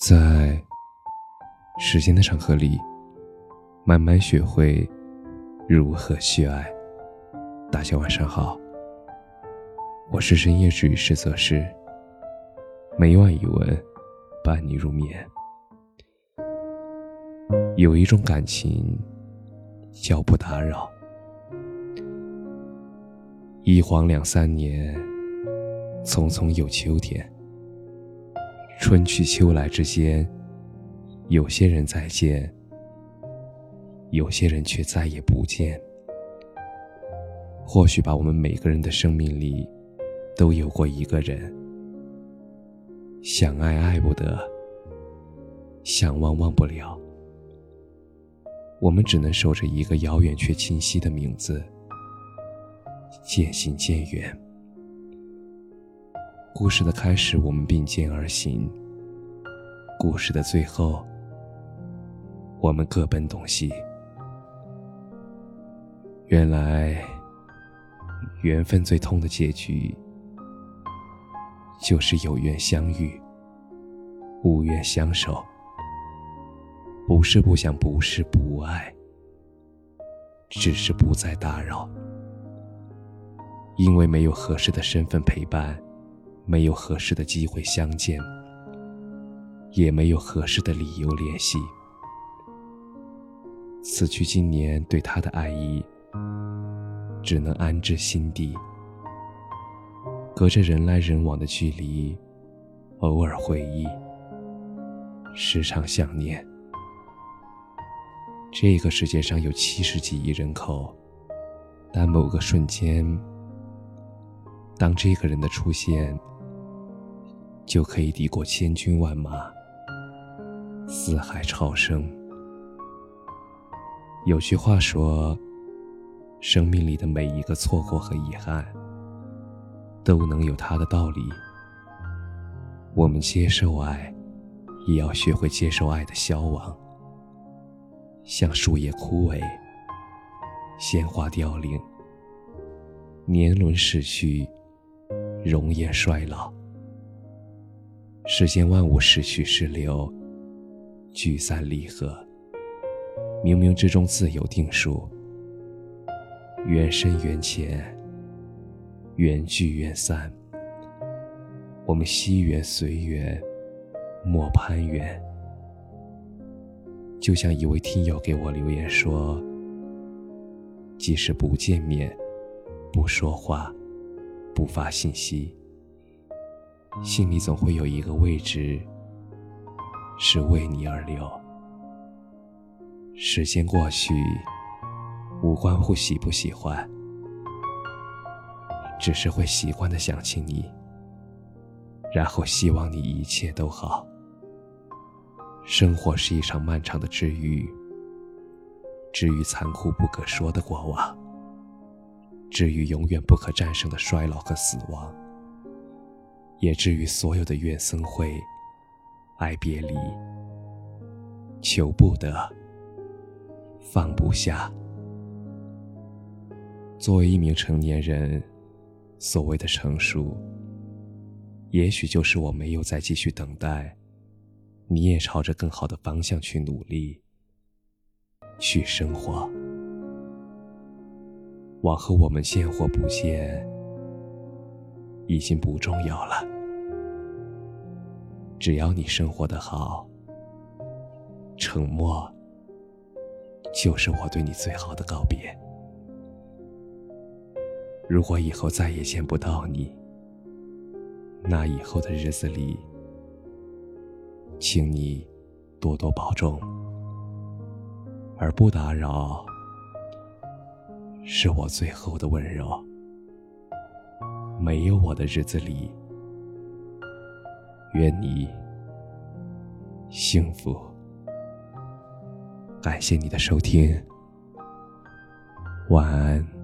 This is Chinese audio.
在时间的长河里，慢慢学会如何去爱。大家晚上好，我是深夜治愈师泽师，每晚一文伴你入眠。有一种感情叫不打扰。一晃两三年，匆匆又秋天。春去秋来之间，有些人再见，有些人却再也不见。或许吧，我们每个人的生命里，都有过一个人，想爱爱不得，想忘忘不了。我们只能守着一个遥远却清晰的名字。渐行渐远。故事的开始，我们并肩而行；故事的最后，我们各奔东西。原来，缘分最痛的结局，就是有缘相遇，无缘相守。不是不想，不是不爱，只是不再打扰。因为没有合适的身份陪伴，没有合适的机会相见，也没有合适的理由联系。此去经年，对他的爱意只能安置心底。隔着人来人往的距离，偶尔回忆，时常想念。这个世界上有七十几亿人口，但某个瞬间。当这个人的出现，就可以抵过千军万马、四海潮生。有句话说：“生命里的每一个错过和遗憾，都能有它的道理。”我们接受爱，也要学会接受爱的消亡。像树叶枯萎，鲜花凋零，年轮逝去。容颜衰老，世间万物是去是留，聚散离合。冥冥之中自有定数，缘深缘浅，缘聚缘散。我们惜缘随缘，莫攀缘。就像一位听友给我留言说：“即使不见面，不说话。”不发信息，心里总会有一个位置是为你而留。时间过去，无关乎喜不喜欢，只是会习惯的想起你，然后希望你一切都好。生活是一场漫长的治愈，治愈残酷不可说的过往。至于永远不可战胜的衰老和死亡，也至于所有的怨憎会、爱别离、求不得、放不下。作为一名成年人，所谓的成熟，也许就是我没有再继续等待，你也朝着更好的方向去努力，去生活。往后我们见或不见，已经不重要了。只要你生活的好，沉默就是我对你最好的告别。如果以后再也见不到你，那以后的日子里，请你多多保重，而不打扰。是我最后的温柔。没有我的日子里，愿你幸福。感谢你的收听，晚安。